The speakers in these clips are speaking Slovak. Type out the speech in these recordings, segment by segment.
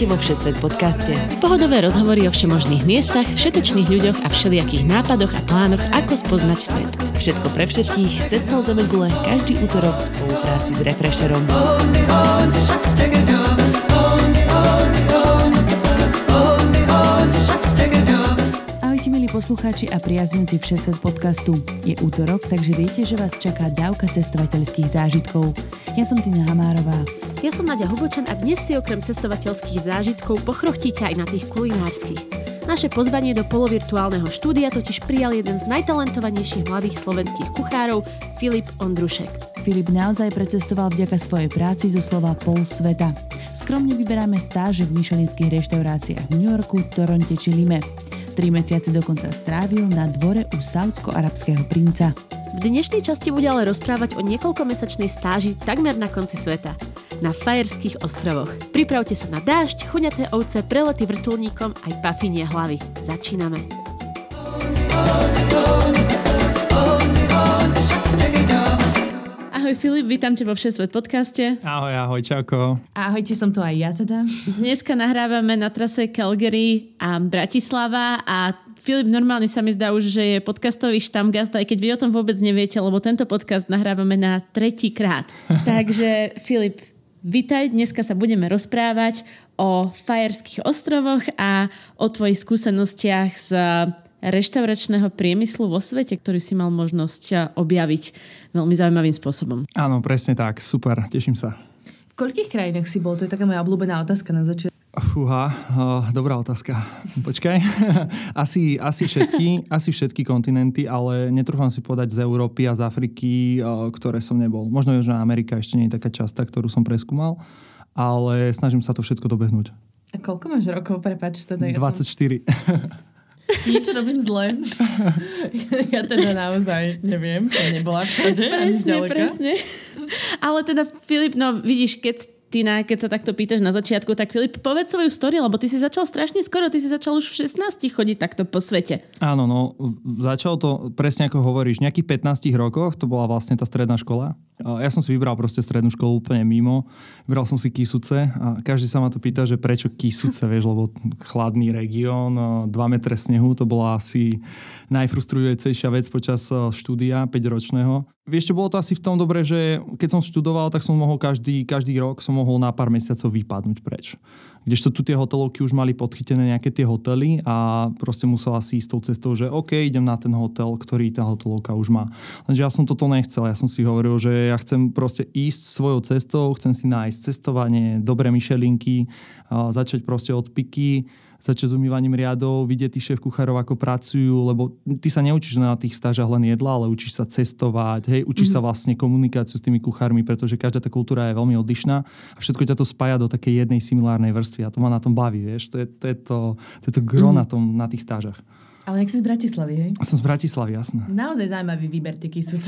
Vítajte vo Všesvet podcaste. Pohodové rozhovory o všemožných miestach, všetečných ľuďoch a všelijakých nápadoch a plánoch, ako spoznať svet. Všetko pre všetkých cez pol Zemegule každý útorok v spolupráci s Refresherom. Ahojte milí poslucháči a priaznivci Všesvet podcastu. Je útorok, takže viete, že vás čaká dávka cestovateľských zážitkov. Ja som Tina Hamárová. Ja som Nadia Hubočan a dnes si okrem cestovateľských zážitkov pochrochtíte aj na tých kulinárskych. Naše pozvanie do polovirtuálneho štúdia totiž prijal jeden z najtalentovanejších mladých slovenských kuchárov, Filip Ondrušek. Filip naozaj precestoval vďaka svojej práci doslova pol sveta. Skromne vyberáme stáže v myšelinských reštauráciách v New Yorku, Toronte či Lime. Tri mesiace dokonca strávil na dvore u saudsko-arabského princa. V dnešnej časti bude ale rozprávať o niekoľkomesačnej stáži takmer na konci sveta na Fajerských ostrovoch. Pripravte sa na dážď, chuňaté ovce, prelety vrtulníkom aj pafinie hlavy. Začíname. Ahoj Filip, vítam ťa vo Všesvet podcaste. Ahoj, ahoj, čauko. Ahojte, som to aj ja teda. Dneska nahrávame na trase Calgary a Bratislava a Filip normálne sa mi zdá už, že je podcastový štamgast, aj keď vy o tom vôbec neviete, lebo tento podcast nahrávame na tretí krát. Takže Filip, Vítaj, dneska sa budeme rozprávať o Fajerských ostrovoch a o tvojich skúsenostiach z reštauračného priemyslu vo svete, ktorý si mal možnosť objaviť veľmi zaujímavým spôsobom. Áno, presne tak. Super, teším sa. V koľkých krajinách si bol? To je taká moja obľúbená otázka na začiatku. Fúha, uh, dobrá otázka. Počkaj. asi, asi, všetky, asi všetky kontinenty, ale netrúfam si povedať z Európy a z Afriky, uh, ktoré som nebol. Možno Južná Amerika ešte nie je taká častá, ktorú som preskúmal, ale snažím sa to všetko dobehnúť. A koľko máš rokov, prepač? Teda ja 24. Som... Niečo robím zle. ja teda naozaj neviem, som nebola všade. Presne, presne. Ale teda Filip, no vidíš, keď Tina, keď sa takto pýtaš na začiatku, tak Filip, povedz svoju story, lebo ty si začal strašne skoro, ty si začal už v 16 chodiť takto po svete. Áno, no, začal to presne ako hovoríš, nejakých 15 rokoch, to bola vlastne tá stredná škola. Ja som si vybral proste strednú školu úplne mimo, vybral som si Kisuce a každý sa ma tu pýta, že prečo Kisuce, vieš, lebo chladný región, 2 metre snehu, to bola asi najfrustrujúcejšia vec počas štúdia 5-ročného. Vieš čo, bolo to asi v tom dobre, že keď som študoval, tak som mohol každý, každý rok som mohol na pár mesiacov vypadnúť preč. Kdežto tu tie hotelovky už mali podchytené nejaké tie hotely a proste musela si ísť tou cestou, že OK, idem na ten hotel, ktorý tá hotelovka už má. Lenže ja som toto nechcel, ja som si hovoril, že ja chcem proste ísť svojou cestou, chcem si nájsť cestovanie, dobré myšelinky, začať proste od piky, začať s umývaním riadov, vidieť tých šéf kuchárov, ako pracujú, lebo ty sa neučíš na tých stážach len jedla, ale učíš sa cestovať, hej, učíš mm-hmm. sa vlastne komunikáciu s tými kuchármi, pretože každá tá kultúra je veľmi odlišná a všetko ťa to spája do takej jednej similárnej vrstvy a to ma na tom baví, vieš, to je to, je to, to, je to gro mm-hmm. na, tom, na tých stážach. Ale jak si z Bratislavy, hej? Som z Bratislavy, jasné. Naozaj zaujímavý výber ty sú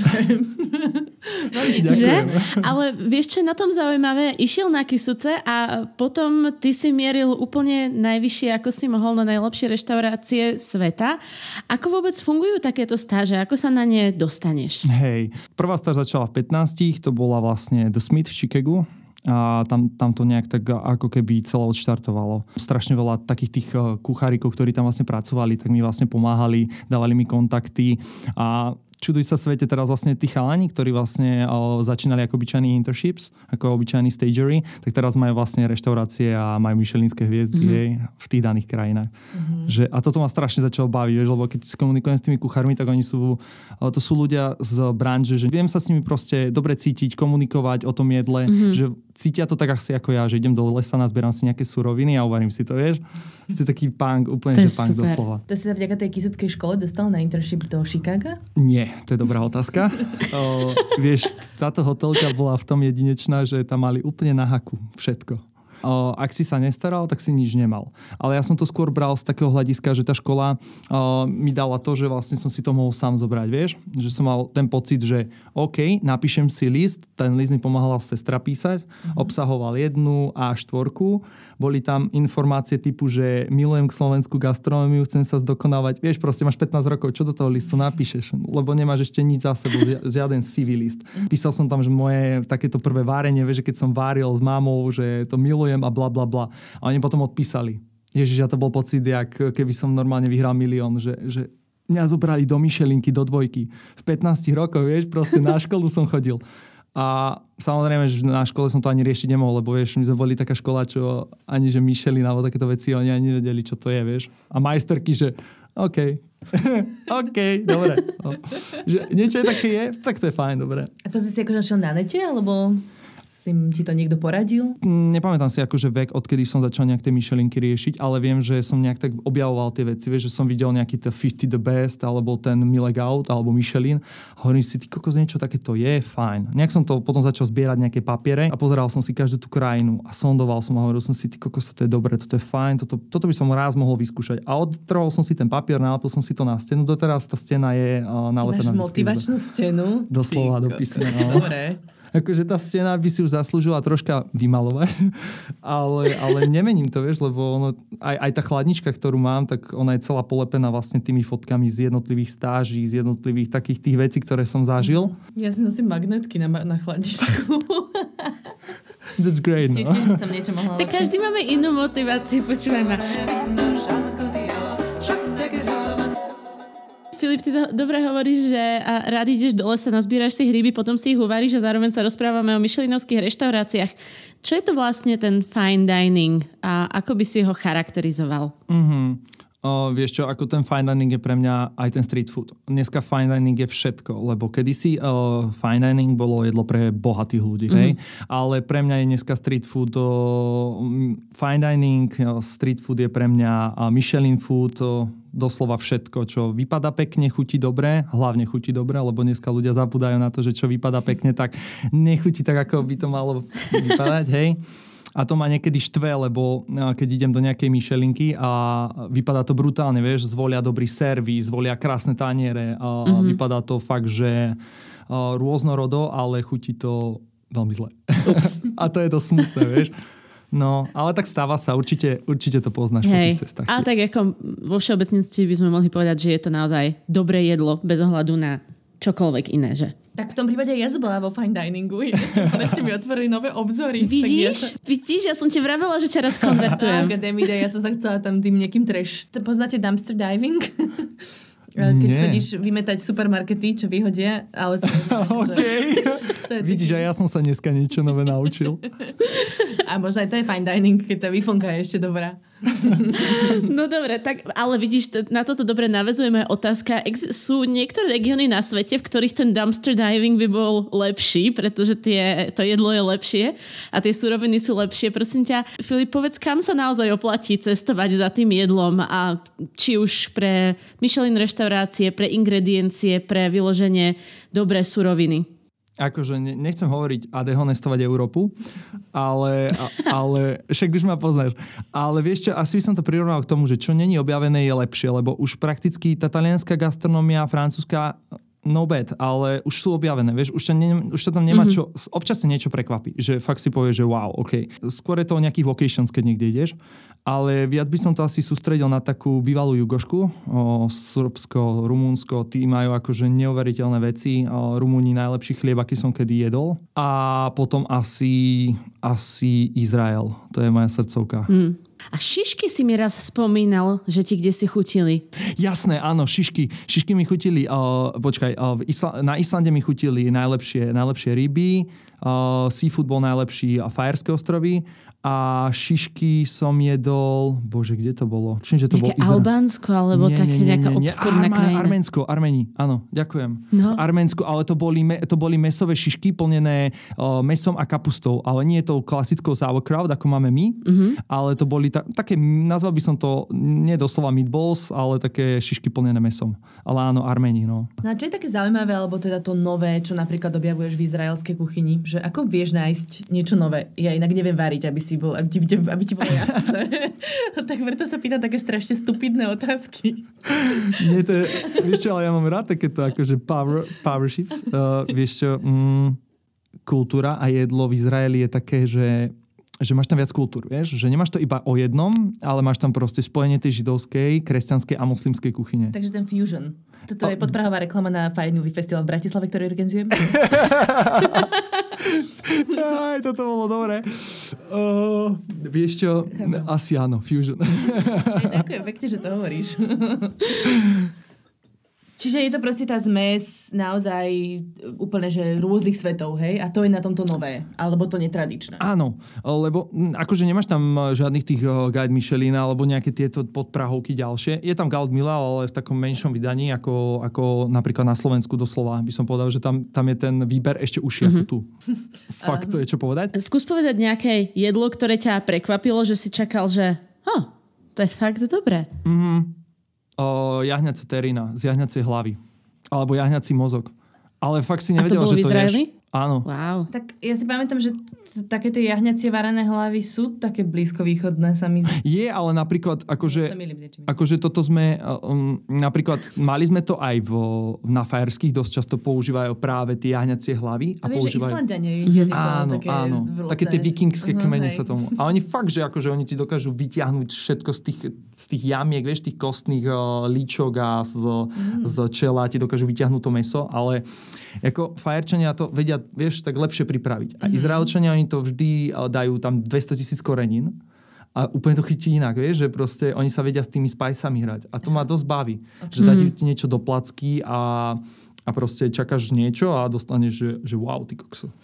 že? Ale vieš, čo je na tom zaujímavé? Išiel na Kisuce a potom ty si mieril úplne najvyššie, ako si mohol na najlepšie reštaurácie sveta. Ako vôbec fungujú takéto stáže? Ako sa na ne dostaneš? Hej, prvá stáž začala v 15, to bola vlastne The Smith v Chicagu a tam, tam to nejak tak ako keby celé odštartovalo. Strašne veľa takých tých eh, kuchárikov, ktorí tam vlastne pracovali, tak mi vlastne pomáhali, dávali mi kontakty a čuduj sa svete teraz vlastne tí chalani, ktorí vlastne o, začínali ako obyčajní internships, ako obyčajní stagery, tak teraz majú vlastne reštaurácie a majú myšelinské hviezdy mm-hmm. hej, v tých daných krajinách. Mm-hmm. Že, a toto ma strašne začalo baviť, vieš, lebo keď komunikujem s tými kuchármi, tak oni sú, to sú ľudia z branže, že viem sa s nimi proste dobre cítiť, komunikovať o tom jedle, mm-hmm. že cítia to tak asi ako ja, že idem do lesa, nazbieram si nejaké suroviny a uvarím si to, vieš. Ste taký punk, úplne, to že punk super. doslova. To si vďaka tej kisuckej škole dostal na internship do Chicaga? Nie, to je dobrá otázka. o, vieš, táto hotelka bola v tom jedinečná, že tam mali úplne na haku všetko. O, ak si sa nestaral, tak si nič nemal. Ale ja som to skôr bral z takého hľadiska, že tá škola o, mi dala to, že vlastne som si to mohol sám zobrať, vieš? Že som mal ten pocit, že OK, napíšem si list, ten list mi pomáhala sestra písať, mm-hmm. obsahoval jednu a štvorku, boli tam informácie typu, že milujem k Slovensku gastronómiu, chcem sa zdokonávať. Vieš, proste máš 15 rokov, čo do toho listu napíšeš? Lebo nemáš ešte nič za sebou, žiaden CV list. Písal som tam, že moje takéto prvé várenie, vieš, že keď som váril s mámou, že to milujem a bla bla bla. A oni potom odpísali. Ježiš, ja to bol pocit, jak keby som normálne vyhral milión, že, že mňa zobrali do Michelinky, do dvojky. V 15 rokoch, vieš, proste na školu som chodil. A samozrejme, že na škole som to ani riešiť nemohol, lebo vieš, my sme boli taká škola, čo ani že Michelin alebo takéto veci, oni ani nevedeli, čo to je, vieš. A majsterky, že OK, OK, dobre. No. Že niečo je také je, tak to je fajn, dobre. A to si si akože našiel na nete, alebo si ti to niekto poradil? Mm, nepamätám si akože vek, odkedy som začal nejak tie myšelinky riešiť, ale viem, že som nejak tak objavoval tie veci. Vieš, že som videl nejaký ten 50 the best, alebo ten Milek Out, alebo Michelin. Hovorím si, ty kokos, niečo takéto je, fajn. Nejak som to potom začal zbierať nejaké papiere a pozeral som si každú tú krajinu a sondoval som a hovoril som si, ty kokos, toto je dobre, toto je fajn, toto, toto by som raz mohol vyskúšať. A odtrhol som si ten papier, nalepil som si to na stenu. Doteraz tá stena je uh, nalepená. Máš motivačnú stenu? Doslova, do písmena. No. Dobre akože tá stena by si už zaslúžila troška vymalovať, ale, ale nemením to, vieš, lebo ono, aj, aj tá chladnička, ktorú mám, tak ona je celá polepená vlastne tými fotkami z jednotlivých stáží, z jednotlivých takých tých vecí, ktoré som zažil. Ja si nosím magnetky na, na chladničku. That's great, no. som niečo mohla tak každý máme inú motiváciu, počúvaj ma. Filip, ty to dobre hovoríš, že rád ideš do lesa, nazbíraš si hryby, potom si ich uvaríš a zároveň sa rozprávame o myšelinovských reštauráciách. Čo je to vlastne ten fine dining a ako by si ho charakterizoval? Mm-hmm. O, vieš čo, ako ten fine dining je pre mňa aj ten street food. Dneska fine dining je všetko, lebo kedysi uh, fine dining bolo jedlo pre bohatých ľudí, mm-hmm. hej? Ale pre mňa je dneska street food uh, fine dining, uh, street food je pre mňa uh, Michelin food, uh, doslova všetko, čo vypada pekne, chutí dobre, hlavne chutí dobre, lebo dneska ľudia zabúdajú na to, že čo vypada pekne, tak nechutí tak, ako by to malo vypadať, hej? A to ma niekedy štve, lebo keď idem do nejakej myšelinky a vypadá to brutálne, vieš, zvolia dobrý servis, zvolia krásne taniere a mm-hmm. vypadá to fakt, že rôznorodo, ale chutí to veľmi zle. a to je to smutné, vieš. No, ale tak stáva sa, určite, určite to poznáš Hej. po tých cestách. Ale tak ako vo všeobecnosti by sme mohli povedať, že je to naozaj dobré jedlo bez ohľadu na čokoľvek iné, že? Tak v tom prípade ja bola vo fine diningu. Ja ste mi otvorili nové obzory. Vidíš? Ja sa... Vidíš, ja som ti vravela, že ťa raz konvertujem. Akadémia, ja som sa chcela tam tým niekým trash. Poznáte dumpster diving? Keď Nie. chodíš vymetať supermarkety, čo vyhodia, ale to je... okay. to je Vidíš, aj ja som sa dneska niečo nové naučil. A možno aj to je fine dining, keď tá výfonka je ešte dobrá. No dobre, tak ale vidíš, na toto dobre navezujeme otázka. Ex- sú niektoré regióny na svete, v ktorých ten dumpster diving by bol lepší, pretože tie, to jedlo je lepšie a tie suroviny sú lepšie. Prosím ťa, Filip, povedz, kam sa naozaj oplatí cestovať za tým jedlom a či už pre Michelin reštaurácie, pre ingrediencie, pre vyloženie dobré suroviny akože nechcem hovoriť a dehonestovať Európu, ale, ale však už ma poznáš. Ale vieš čo, asi by som to prirovnal k tomu, že čo není objavené je lepšie, lebo už prakticky tá talianská gastronomia, francúzska no bad, ale už sú objavené, vieš, už to, ne, už to tam nemá mm-hmm. čo, občas sa niečo prekvapí, že fakt si povie, že wow, ok. Skôr je to o nejakých vocations, keď niekde ideš, ale viac by som to asi sústredil na takú bývalú Jugošku, o Srbsko, Rumunsko, tí majú akože neuveriteľné veci, o Rumúni najlepší chlieb, aký som kedy jedol a potom asi, asi Izrael, to je moja srdcovka. Mm. A šišky si mi raz spomínal, že ti kde si chutili. Jasné, áno, šišky. Šišky mi chutili, uh, počkaj, uh, Isla- na Islande mi chutili najlepšie, najlepšie ryby, uh, seafood bol najlepší a Fajerské ostrovy a šišky som jedol, bože, kde to bolo? Čím, že to bolo Albánsko, alebo nie, také nie, nie, nejaká nie, obskúrna Arma, krajina. Arménsko, Armeni, áno, ďakujem. No. Arménsko, ale to boli, to boli mesové šišky plnené uh, mesom a kapustou, ale nie je to klasickou sauerkraut, ako máme my, uh-huh. ale to boli ta, také, nazval by som to, nie doslova meatballs, ale také šišky plnené mesom. Ale áno, Armeni, no. No a čo je také zaujímavé, alebo teda to nové, čo napríklad objavuješ v izraelskej kuchyni, že ako vieš nájsť niečo nové? Ja inak neviem variť, aby si si bol, aby ti, aby ti bolo jasné. tak preto sa pýtam také strašne stupidné otázky. Nie, to je, vieš čo, ale ja mám rád takéto akože power, power ships. Uh, vieš čo, mm, kultúra a jedlo v Izraeli je také, že že máš tam viac kultúr, vieš? Že nemáš to iba o jednom, ale máš tam proste spojenie tej židovskej, kresťanskej a moslimskej kuchyne. Takže ten fusion. Toto je podprahová reklama na Fine Movie Festival v Bratislave, ktorý organizujem. Aj, toto bolo dobré. Uh, vieš čo? Asi áno, fusion. Ďakujem pekne, že to hovoríš. Čiže je to proste tá zmes naozaj úplne, že rôznych svetov, hej? A to je na tomto nové, alebo to netradičné. Áno, lebo akože nemáš tam žiadnych tých Guide Michelin alebo nejaké tieto podprahovky ďalšie. Je tam Gald Mila, ale v takom menšom vydaní, ako, ako napríklad na Slovensku doslova. By som povedal, že tam, tam je ten výber ešte užší mm-hmm. ako tu. Fakt, to je čo povedať? Skús povedať nejaké jedlo, ktoré ťa prekvapilo, že si čakal, že oh, to je fakt dobré. Mm-hmm o, jahňace terina z jahňacej hlavy. Alebo jahňací mozog. Ale fakt si nevedel, A to bolo že to Izraeli? ješ. Áno. Wow. Tak ja si pamätám, že t- také tie jahňacie varené hlavy sú také blízkovýchodné sa mi zdá. Je, ale napríklad, akože, akože toto sme, um, napríklad, mali sme to aj vo, na fajerských, dosť často používajú práve tie jahňacie hlavy. A A, vieš, že používajú... Islandiania jedia tieto Áno, také áno. rôzne... Také tie vikingské Aha, kmene hej. sa tomu. A oni fakt, že akože oni ti dokážu vyťahnuť všetko z tých, z tých jamiek, vieš, tých kostných uh, líčok a z, mm. z čela ti dokážu vyťahnuť to meso, ale ako fajerčania to vedia, vieš, tak lepšie pripraviť. A Izraelčania, oni to vždy uh, dajú tam 200 tisíc korenín a úplne to chytí inak, vieš, že proste oni sa vedia s tými spajsami hrať. A to ma dosť baví. Že dá ti niečo do placky a a proste čakáš niečo a dostaneš, že, že wow, ty kokso.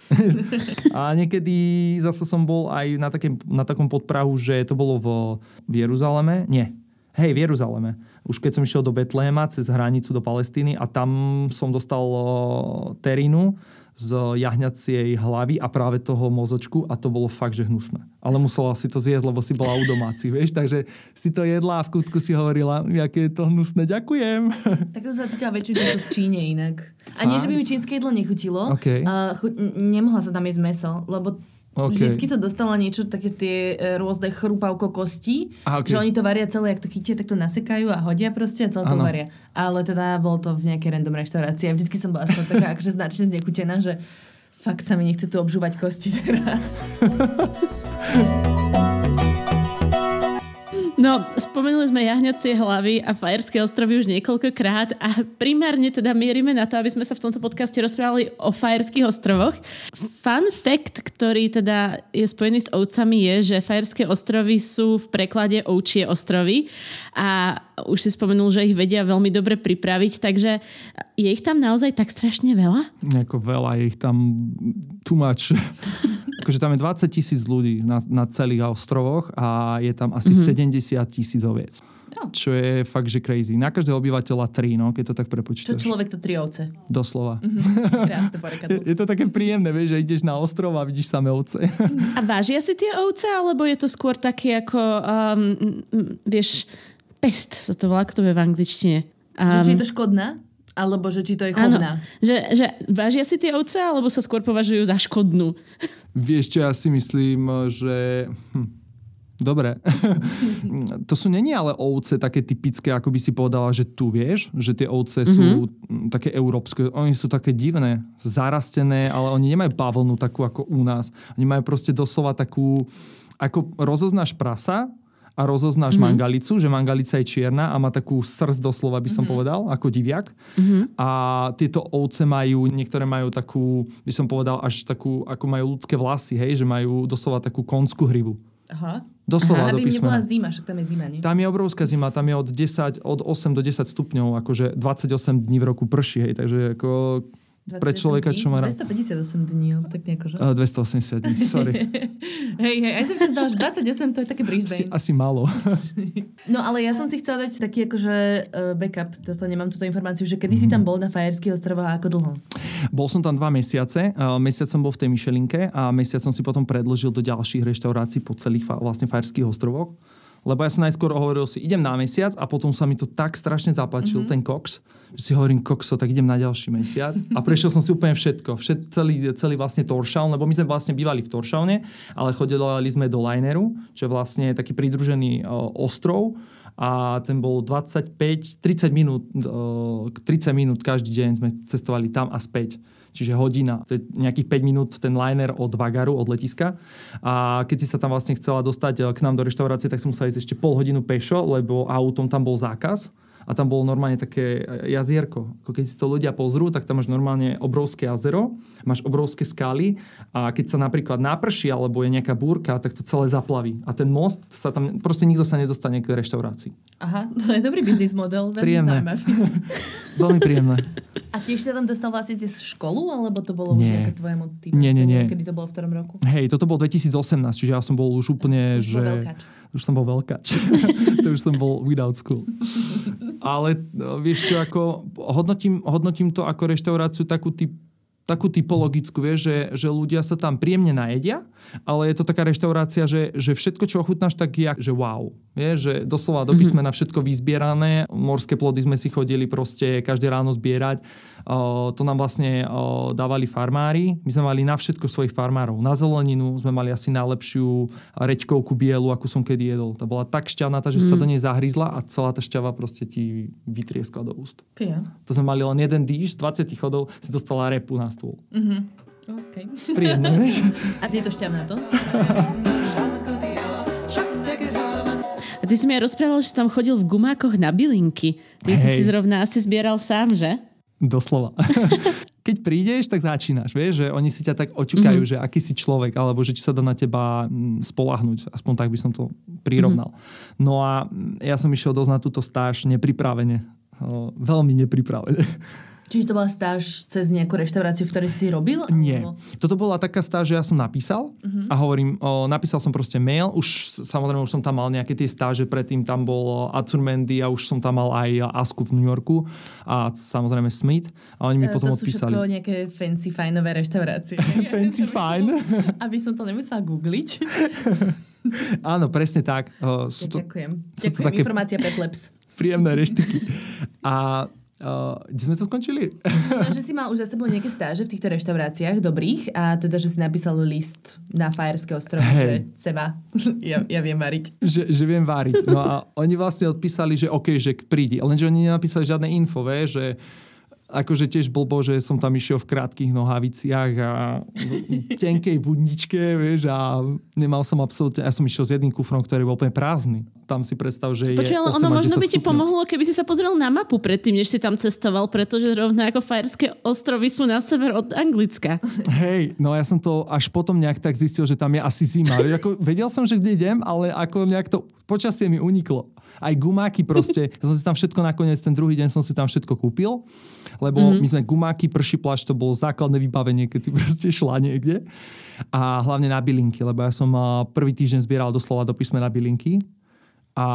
a niekedy zase som bol aj na, takém, na takom podprahu, že to bolo v, v Jeruzaleme. Nie. Hej, v Jeruzaleme. Už keď som išiel do Betléma cez hranicu do Palestíny a tam som dostal o, terínu z jahňacej hlavy a práve toho mozočku a to bolo fakt, že hnusné. Ale musela si to zjesť, lebo si bola u domáci, vieš, takže si to jedla a v kútku si hovorila, aké je to hnusné, ďakujem. Tak to sa cítila väčšiu často v Číne inak. A nie, že by mi čínske jedlo nechutilo. OK. A chu- nemohla sa tam jesť meso, lebo OK. Vždycky som dostala niečo, také tie e, rôzne chrupavko kostí, Aha, OK. že oni to varia celé, ak to chytia, tak to nasekajú a hodia proste a celé to varia. Ale teda bolo to v nejakej random reštaurácii a vždycky som bola taká akože značne znekutená, že fakt sa mi nechce tu obžúvať kosti teraz. No, spomenuli sme jahňacie hlavy a Fajerské ostrovy už niekoľkokrát a primárne teda mierime na to, aby sme sa v tomto podcaste rozprávali o Fajerských ostrovoch. Fun fact, ktorý teda je spojený s ovcami je, že Fajerské ostrovy sú v preklade ovčie ostrovy a už si spomenul, že ich vedia veľmi dobre pripraviť, takže je ich tam naozaj tak strašne veľa? Nejako veľa, je ich tam too much. akože tam je 20 tisíc ľudí na, na celých ostrovoch a je tam asi mm-hmm. 70 tisíc oviec. Jo. Čo je fakt, že crazy. Na každého obyvateľa 3, no, keď to tak Čo prepočítaš. človek to tri ovce. Doslova. Krásne porekadlo. Je to také príjemné, vieš, že ideš na ostrov a vidíš samé ovce. A vážia si tie ovce, alebo je to skôr také ako, um, vieš, pest sa to volá, kto vie v angličtine. Že Um, či je to škodná, alebo že či to je áno, chovná. že, že vážia si tie ovce, alebo sa skôr považujú za škodnú. Vieš čo, ja si myslím, že... Hm. Dobre. to sú není ale ovce také typické, ako by si povedala, že tu vieš, že tie ovce mm-hmm. sú mm, také európske. Oni sú také divné, zarastené, ale oni nemajú bavlnu takú ako u nás. Oni majú proste doslova takú, ako rozoznáš prasa, a rozoznáš mm-hmm. mangalicu, že mangalica je čierna a má takú srst doslova, by som mm-hmm. povedal, ako diviak. Mm-hmm. A tieto ovce majú, niektoré majú takú, by som povedal, až takú, ako majú ľudské vlasy, hej, že majú doslova takú konskú hrivu. Aha. Doslova do Aby nebola písmena. zima, však tam je zima, nie? Tam je obrovská zima, tam je od, 10, od 8 do 10 stupňov, akože 28 dní v roku prší, hej, takže ako 28 pre človeka, dní? čo má rád. 258 dní, alebo tak nejako, že? Uh, 280 dní, sorry. Hej, hej, aj som zdala, že 28 to je také asi, Brisbane. asi málo. No ale ja som si chcela dať taký akože uh, backup, toto nemám túto informáciu, že kedy si Mhm. tam bol na Fajerských ostrovoch a ako dlho? Bol som tam dva mesiace. Uh, Mesiac som bol v tej Michelinke a mesiac som si potom predlžil do ďalších reštaurácií po celých fa- vlastne Fajerských ostrovoch. Lebo ja som najskôr hovoril si, idem na mesiac a potom sa mi to tak strašne zapáčil, mm-hmm. ten koks, že si hovorím, kokso, tak idem na ďalší mesiac. A prešiel som si úplne všetko. Všet, celý, celý vlastne Toršaun, lebo my sme vlastne bývali v Toršaune, ale chodili sme do Lineru, čo je vlastne taký pridružený uh, ostrov a ten bol 25, 30 minút, uh, 30 minút každý deň sme cestovali tam a späť. Čiže hodina, to je nejakých 5 minút ten liner od Vagaru, od letiska. A keď si sa tam vlastne chcela dostať k nám do reštaurácie, tak som musela ísť ešte pol hodinu pešo, lebo autom tam bol zákaz a tam bolo normálne také jazierko. Ako keď si to ľudia pozrú, tak tam máš normálne obrovské jazero, máš obrovské skaly a keď sa napríklad naprší alebo je nejaká búrka, tak to celé zaplaví. A ten most sa tam, proste nikto sa nedostane k reštaurácii. Aha, to je dobrý biznis model, veľmi Príjemné. zaujímavý. Veľmi príjemné. A tiež sa tam dostal vlastne cez školu, alebo to bolo už Nie. nejaká tvoja motivácia? Nie, nie, nie. Kedy to bolo v ktorom roku? Hej, toto bol 2018, čiže ja som bol už úplne, Už že... bol veľkač. Už som bol veľkač. to už som bol without school. Ale no, vieš čo, ako hodnotím, hodnotím to ako reštauráciu takú typ, takú typologickú, vieš, že, že ľudia sa tam príjemne najedia, ale je to taká reštaurácia, že, že všetko, čo ochutnáš, tak je, že wow. Vieš, že doslova do písmena všetko vyzbierané. Morské plody sme si chodili proste každé ráno zbierať. O, to nám vlastne o, dávali farmári. My sme mali na všetko svojich farmárov. Na zeleninu sme mali asi najlepšiu reďkovku bielu, akú som kedy jedol. Tá bola tak šťavnatá, že sa do nej zahrízla a celá tá šťava proste ti vytrieskla do úst. Pia. To sme mali len jeden dýš, z 20 chodov si dostala repu na stôl. OK. Príjemné, vieš? A ty je to šťavná to? A ty si mi aj rozprával, že si tam chodil v gumákoch na bylinky. Ty si Hej. si zrovna asi zbieral sám, že? Doslova. Keď prídeš, tak začínaš, vieš, že oni si ťa tak oťukajú, mm-hmm. že aký si človek, alebo že či sa dá na teba mm, spolahnuť. Aspoň tak by som to prirovnal. Mm-hmm. No a ja som išiel dosť na túto stáž nepripravene. Veľmi nepripravene. Čiže to bola stáž cez nejakú reštauráciu, v ktorej si robil? Nie. Alebo... Toto bola taká stáž, že ja som napísal a hovorím, o, napísal som proste mail, už samozrejme už som tam mal nejaké tie stáže, predtým tam bol Atsurmendy a už som tam mal aj Asku v New Yorku a samozrejme Smith a oni mi E, potom to sú odpísali. všetko nejaké fancy, fajnové reštaurácie. Fancy fine. Aby som to nemusela googliť. Áno, presne tak. O, sú to Ďakujem. sú to Ďakujem, také- informácia pre plebs. príjemné reštiky. A o, kde sme to skončili? No, že si mal už za sebou nejaké stáže v týchto reštauráciách dobrých a teda, že si napísal list na Fajerské ostrovy, Hej. že seba, ja, ja viem variť. že, že viem váriť. No a oni vlastne odpísali, že OK, že prídi. Lenže oni nenapísali žiadne info, vie, že akože tiež blbo, že som tam išiel v krátkých nohaviciach a v tenkej budničke, vieš, a nemal som absolútne, ja som išiel s jedným kufrom, ktorý bol úplne prázdny. Tam si predstav, že je Počuj, ale 8 ono možno 10 by ti pomohlo, keby si sa pozrel na mapu predtým, než si tam cestoval, pretože rovno ako Fajerské ostrovy sú na sever od Anglicka. Hej, no ja som to až potom nejak tak zistil, že tam je asi zima. Ako, vedel som, že kde idem, ale ako nejak to počasie mi uniklo. Aj gumáky proste, ja som si tam všetko nakoniec, ten druhý deň som si tam všetko kúpil, lebo mm-hmm. my sme gumáky, prší plášť, to bolo základné vybavenie, keď si proste šla niekde. A hlavne na bylinky, lebo ja som prvý týždeň zbieral doslova do písmena bylinky a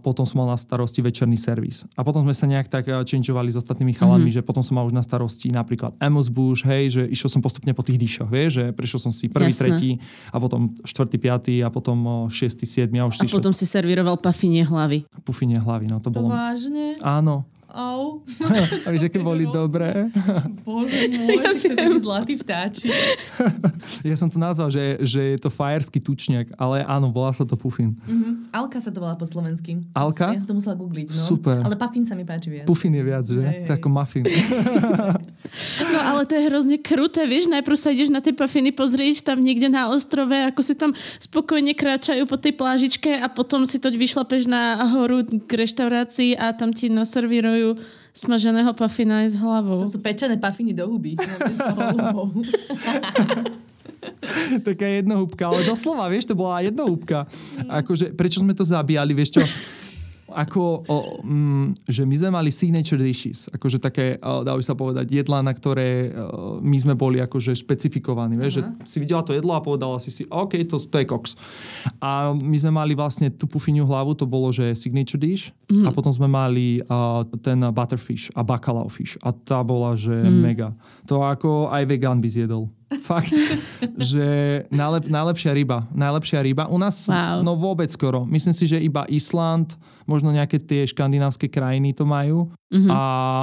potom som mal na starosti večerný servis. A potom sme sa nejak tak changeovali s ostatnými chalami, mm-hmm. že potom som mal už na starosti napríklad Amos Bush, hej, že išiel som postupne po tých dýšoch, vieš, že prešiel som si prvý, Jasné. tretí a potom štvrtý, piatý a potom šiestý, siedmy a už A si potom si servíroval pafinie hlavy. išiel pufinie hlavy, no to To bolo... vážne? Áno. Au. A vieš, aké boli dobré? Bože môj, ja že to taký zlatý vtáčik. Ja som to nazval, že, že je to fajerský tučniak, ale áno, volá sa to pufin. Mhm. Alka sa to volá po slovensky. Alka? Ja som to musela googliť, no. Super. Ale pafín sa mi páči viac. Pufin je viac, že? Hej, To je hej. ako muffin. No ale to je hrozne kruté, vieš, najprv sa ideš na tie pafiny pozrieť tam niekde na ostrove, ako si tam spokojne kráčajú po tej plážičke a potom si to vyšlapeš na horu k reštaurácii a tam ti naservírujú smaženého pafina aj s hlavou. To sú pečené pafiny do huby. No. Taká jednohúbka, ale doslova, vieš, to bola jednohúbka. Akože, prečo sme to zabíjali, vieš čo? Ako, o, mm, že my sme mali signature dishes, akože také, dá by sa povedať, jedlá, na ktoré o, my sme boli akože špecifikovaní, vieš, že si videla to jedlo a povedala si si, OK, to, to je koks. A my sme mali vlastne tú pufiniu hlavu, to bolo, že signature dish a potom sme mali a, ten butterfish a bacalao fish a tá bola, že mega. To ako aj vegan by zjedol. Fakt, že najlep, najlepšia ryba. Najlepšia ryba. U nás, Wow. no vôbec skoro. Myslím si, že iba Island, možno nejaké tie škandinávske krajiny to majú. Mm-hmm. A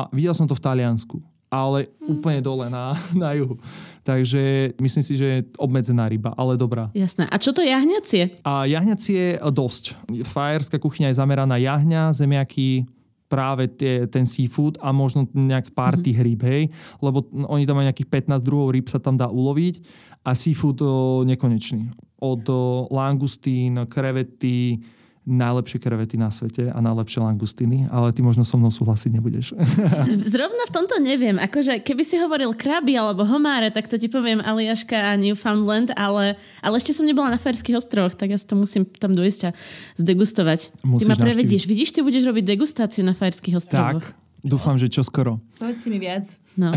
videl som to v Taliansku. Ale úplne dole na, na juhu. Takže myslím si, že je obmedzená ryba, ale dobrá. Jasné. A čo to jahňacie? A jahňacie je dosť. Fajerská kuchyňa je zameraná jahňa, zemiaky, práve tie, ten seafood a možno nejak pár tých rýb, hej, lebo oni tam majú nejakých 15 druhov rýb sa tam dá uloviť a seafood o, nekonečný. Od o, langustín, krevety, najlepšie krevety na svete a najlepšie langustiny, ale ty možno so mnou súhlasiť nebudeš. Zrovna v tomto neviem. Akože keby si hovoril kraby alebo homáre, tak to ti poviem Aliaška a Newfoundland, ale, ale ešte som nebola na Ferských ostrovoch, tak ja si to musím tam dojsť a zdegustovať. Musíš ty ma prevedieš. Vidíš, ty budeš robiť degustáciu na Ferských ostrovoch. Tak, dúfam, že čoskoro. Povedz mi viac. No.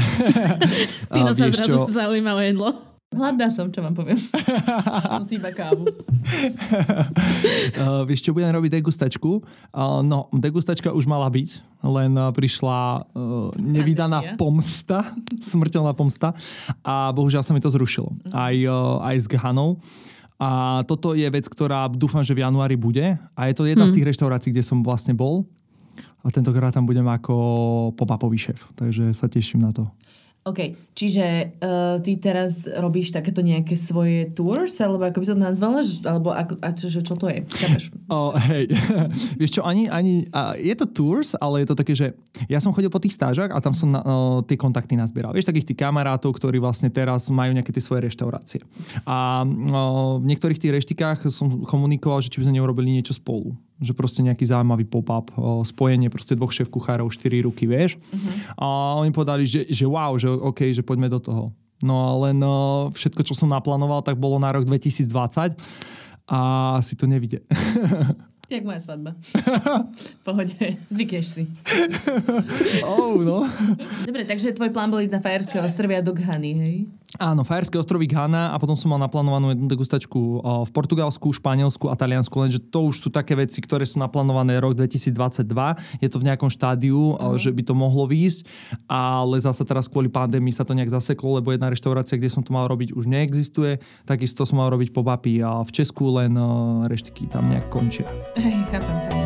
Ty sa vieš zrazu čo? zaujíma o jedlo. Hladná som, čo vám poviem. som si iba kávu. Uh, vieš čo, budem robiť degustačku. Uh, no, degustačka už mala byť, len uh, prišla uh, nevydaná pomsta, smrteľná pomsta a bohužiaľ sa mi to zrušilo. Aj, uh, aj s Ghanou. A toto je vec, ktorá dúfam, že v januári bude. A je to jedna z tých reštaurácií, kde som vlastne bol. A tentokrát tam budem ako pop-upový šéf. Takže sa teším na to. OK, čiže uh, ty teraz robíš takéto nejaké svoje tours, alebo ako by to nazvala, alebo ako, a čo, že čo to je? Chápeš? Oh, hej, vieš čo, ani, ani a je to tours, ale je to také, že ja som chodil po tých stážach a tam som na, o, tie kontakty nazbieral. Vieš, takých tých kamarátov, ktorí vlastne teraz majú nejaké tie svoje reštaurácie. A o, v niektorých tých reštikách som komunikoval, že či by sme neurobili niečo spolu. Že proste nejaký zaujímavý pop-up, spojenie proste dvoch šéf kuchárov, štyri ruky, vieš. A oni povedali, že, že wow, že OK, že poďme do toho. No a len všetko, čo som naplánoval, tak bolo na rok 2020 a si to nevidie. Jak moja svadba. v pohode, zvykneš si. oh, no. Dobre, takže tvoj plán bol ísť na Fajerské ostrovy a do Ghany, hej? Áno, Fajerské ostrovy Ghana a potom som mal naplánovanú jednu degustačku o, v Portugalsku, Španielsku a Taliansku, lenže to už sú také veci, ktoré sú naplánované rok 2022. Je to v nejakom štádiu, uh-huh. že by to mohlo výjsť, ale zase teraz kvôli pandémii sa to nejak zaseklo, lebo jedna reštaurácia, kde som to mal robiť, už neexistuje. Takisto som mal robiť pop-upy a v Česku len o, reštiky tam nejak končia. Hej, chápem, chápem.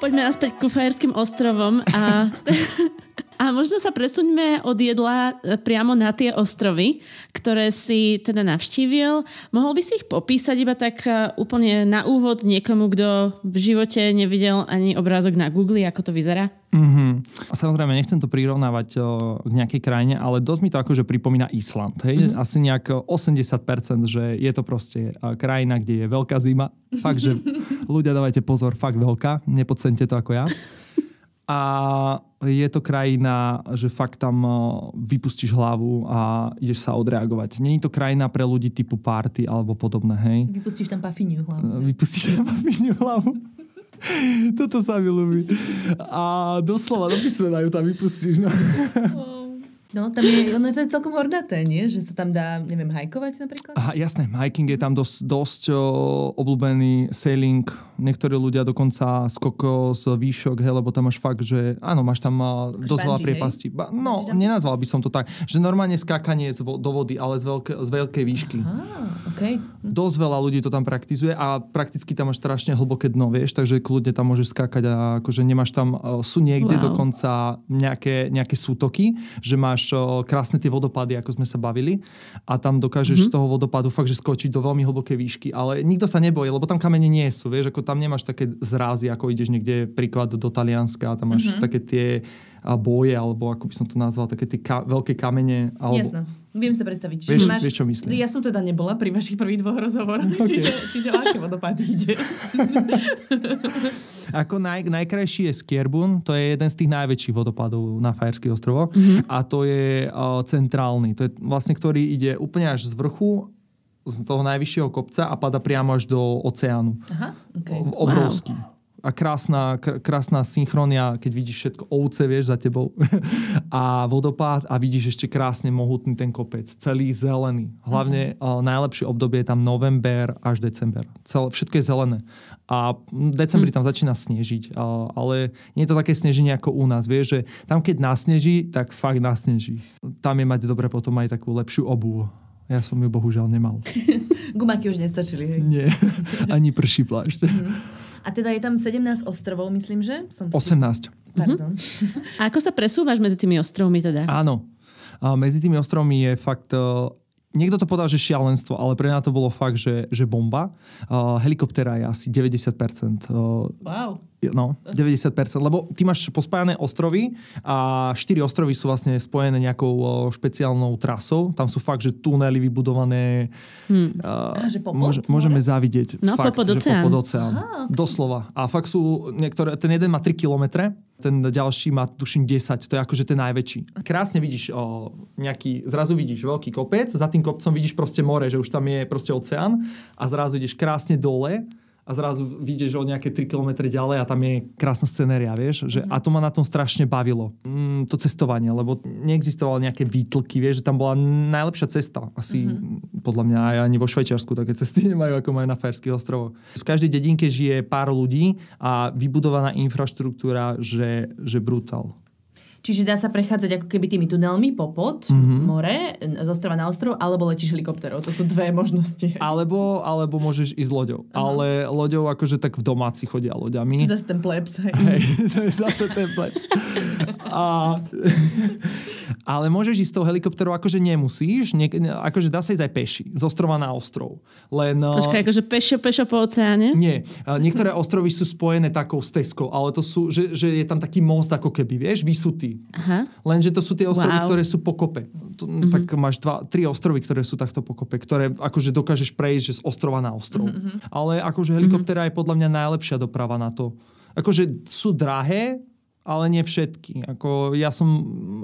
Poďme naspäť ku Fajerským ostrovom a, a možno sa presuňme od jedla priamo na tie ostrovy, ktoré si teda navštívil. Mohol by si ich popísať iba tak eh, úplne na úvod niekomu, kto v živote nevidel ani obrázok na Google, ako to vyzerá? Mm-hmm. Samozrejme, nechcem to prirovnávať o, k nejakej krajine, ale dosť mi to akože pripomína Island. Hej? Mm-hmm. Asi nejak 80%, že je to proste krajina, kde je veľká zima. Fakt, že ľudia dávajte pozor, fakt veľká. Nepodceňte to ako ja. A je to krajina, že fakt tam o, vypustíš hlavu a ideš sa odreagovať. Není to krajina pre ľudí typu party alebo podobné, hej? Vypustíš tam pafiniu hlavne. Vypustíš tam mafíňu hlavu. Toto sa mi ľúbi. A doslova do písmena ju tam vypustíš. No. No, tam je, ono to je celkom hornaté, nie? Že sa tam dá, neviem, hajkovať napríklad? Aha, jasné, hiking je tam dosť, dosť o, obľúbený, sailing, niektorí ľudia dokonca skoko z výšok, hej, lebo tam máš fakt, že áno, máš tam a, dosť veľa bungee, priepastí. Ba, no, jumping? nenazval by som to tak, že normálne skákanie z vo, do vody, ale z, veľké, z veľkej výšky. Á, OK. Dosť veľa ľudí to tam praktizuje a prakticky tam máš strašne hlboké dno, vieš, takže kľudne tam môžeš skákať a akože nemáš tam, sú niekde Wow. dokonca nejaké, nejaké sútoky, že máš o, krásne tie vodopady, ako sme sa bavili a tam dokážeš z toho vodopadu fakt, že skočiť do veľmi hlbokej výšky, ale nikto sa nebojí, lebo tam kamene nie sú, vieš, ako tam nemáš také zrázy, ako ideš niekde príklad do Talianska a tam máš také tie a boje, alebo ako by som to nazval, také tie ka- veľké kamene. Alebo... Jasné. Viem sa predstaviť. Vieš- Čiže vieš, čo myslím. Ja som teda nebola pri vašich prvých dvoch rozhovoroch, Okay. čiže, čiže o aké vodopády ide? Ako naj, najkrajší je Skierbun, to je jeden z tých najväčších vodopádov na Fajerských ostrovoch mm-hmm. a to je uh, centrálny, to je vlastne, ktorý ide úplne až z vrchu z toho najvyššieho kopca a pada priamo až do oceánu. Aha, OK. O- Obrovský. A krásna, kr- krásna synchronia, keď vidíš všetko ovce, vieš, za tebou. a vodopád a vidíš ešte krásne mohutný ten kopec. Celý zelený. Hlavne uh, najlepšie obdobie je tam november až december. Celé, všetko je zelené. A v decembri tam začína snežiť. Ale nie je to také sneženie ako u nás. Vieš, že tam keď nasneží, tak fakt nasneží. Tam je mať dobre potom aj takú lepšiu obuv. Ja som ju bohužiaľ nemal. Gumáky už nestačili, hej. Nie. Ani prší plášť. A teda je tam 17 ostrovov, myslím, že? Som si... 18. Pardon. A ako sa presúvaš medzi tými ostrovmi teda? Áno. A medzi tými ostrovmi je fakt... niekto to povedal, že šialenstvo, ale pre mňa to bolo fakt, že, že bomba. Uh, helikoptera je asi 90%. Uh, Wow. No, 90%, lebo ty máš pospájané ostrovy a štyri ostrovy sú vlastne spojené nejakou špeciálnou trasou. Tam sú fakt, že tunely vybudované. Hmm. Aha, že popod môže, môžeme zavidieť. No, fakt, popod že oceán. popod oceán. Aha, ok. Doslova. A fakt sú niektoré, ten jeden má 3 kilometre, ten ďalší má tuším 10, to je akože ten najväčší. Krásne vidíš o, nejaký, zrazu vidíš veľký kopec, za tým kopcom vidíš proste more, že už tam je proste oceán a zrazu ideš krásne dole a zrazu vidíš o nejaké 3 km ďalej a tam je krásna scenéria, vieš? Že, a to ma na tom strašne bavilo. Mm, to cestovanie, lebo neexistovalo nejaké výtlky, vieš, že tam bola najlepšia cesta. Asi podľa mňa aj ani vo Švajčiarsku také cesty nemajú, ako majú na Fajerských ostrovoch. V každej dedinke žije pár ľudí a vybudovaná infraštruktúra, že, že brutál. Čiže dá sa prechádzať ako keby tými tunelmi popod, Mhm. mm-hmm. more, z ostrova na ostrov, alebo letíš helikopterou. To sú dve možnosti. Alebo, alebo môžeš ísť loďou. Ale loďou akože tak v domáci chodia loďami. Zase ten plebs. Hej. Hej, zase ten plebs. A, ale môžeš ísť tou helikopterou, akože nemusíš, nie, akože dá sa ísť aj peši, z ostrova na ostrov. Len... Počkaj, akože pešo, pešo po oceáne? Nie, a niektoré ostrovy sú spojené takou stezkou, ale to sú, že, že je tam taký most ako keby, vieš, vysutý. Aha. Lenže to sú tie ostrovy, Wow. ktoré sú po kope. To, mm-hmm. Tak máš dva, tri ostrovy, ktoré sú takto po kope, ktoré akože dokážeš prejsť že z ostrova na ostrov. Mm-hmm. Ale akože helikoptera je podľa mňa najlepšia doprava na to. Akože sú drahé, ale nie všetky. Ako ja som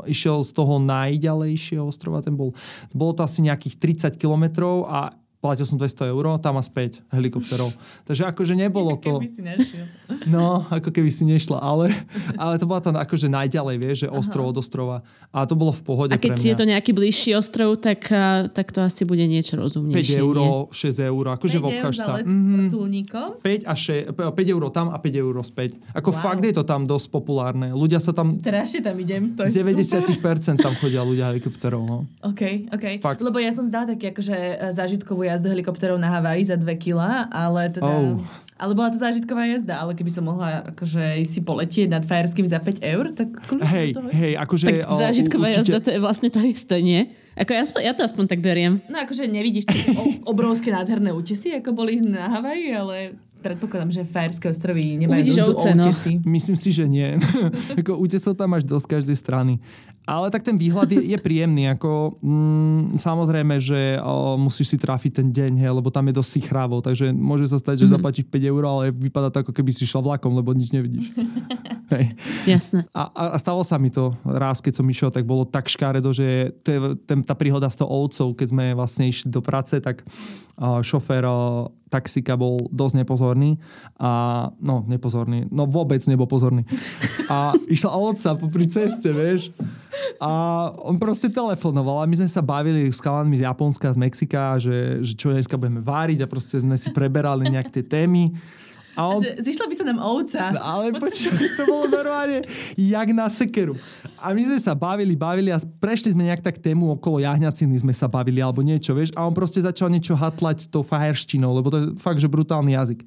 išiel z toho najďalejšieho ostrova, ten bol, bolo to asi nejakých 30 kilometrov a platil som 200 eur, tam a späť helikopterov. Takže akože nebolo to... Keby si našiel. No, ako keby si nešla, ale, ale to bola tam akože najďalej, vieš, že ostrov od ostrova. A to bolo v pohode A keď pre si mňa. je to nejaký bližší ostrov, tak, tak to asi bude niečo 5 rozumnejšie. eur, nie? 6 eur, akože 5 eur vopcháš za sa. vrtuľníkom. 5 a 6, 5 eur tam a 5 eur späť. Ako Wow. fakt je to tam dosť populárne. Ľudia sa tam, Strašne tam idem. To z je 90% super. tam chodia ľudia helikopterov. No. OK, OK. Fakt. Lebo ja som zdala taký akože e, zážitkovú jazdu helikopterou na Havaji za 2 kila, ale teda... Oh. Ale bola to zážitková jazda, ale keby som mohla akože si poletieť nad Fajerským za 5 eur, tak Hej, to hej, akože... Tak o, zážitková určite- jazda, to je vlastne to isté, nie? Ako ja, ja to aspoň tak beriem. No akože nevidíš také o- obrovské nádherné útesy, ako boli na Havaji, ale predpokladám, že Fajerské ostrovy nemajú Uvidíš ovce, no. Myslím si, že nie. ako útesov tam máš dosť z každej strany. Ale tak ten výhľad je, je príjemný. Ako, mm, samozrejme, že o, musíš si trafiť ten deň, hej, lebo tam je dosť sichrávo. Takže môže sa stať, že mm-hmm. zaplatíš 5 eur, ale vypadá to ako keby si šla vlakom, lebo nič nevidíš. hej. Jasné. A, a, stalo sa mi to raz, keď som išiel, tak bolo tak škáredo, že to je, ten, tá príhoda s tou ovcou, keď sme vlastne išli do práce, tak šofér taxika bol dosť nepozorný. A, no, nepozorný. No vôbec nebol pozorný. A išla ovca popri ceste, vieš. A on proste telefonoval a my sme sa bavili s chalanmi z Japonska, z Mexika, že, že čo dneska budeme váriť a proste sme si preberali nejaké tie témy. A on zišla by sa nám ovca. Ale počuj, to bolo normálne jak na sekeru. A my sme sa bavili, bavili a prešli sme nejak tak tému okolo jahňaciny sme sa bavili alebo niečo, vieš. A on proste začal niečo hatlať tou fajerštinou, lebo to je fakt, že brutálny jazyk.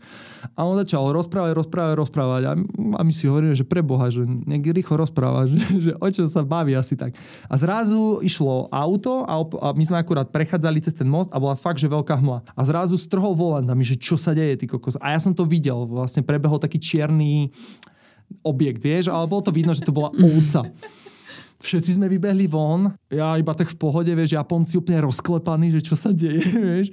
A on začal rozprávať, rozprávať, rozprávať. A, a my si hovoríme, že pre Boha, že nech rýchlo rozpráva, že, že o čo sa baví asi tak. A zrazu išlo auto a, op- a my sme akurát prechádzali cez ten most a bola fakt, že veľká hmla. A zrazu strhol volant a my, že čo sa deje, ty kokos. A ja som to videl, vlastne prebehol taký čierny objekt, vieš, ale bolo to vidno, že to bola ovca. Všetci sme vybehli von, ja iba tak v pohode, vieš, Japonci úplne rozklepaní, že čo sa deje, vieš.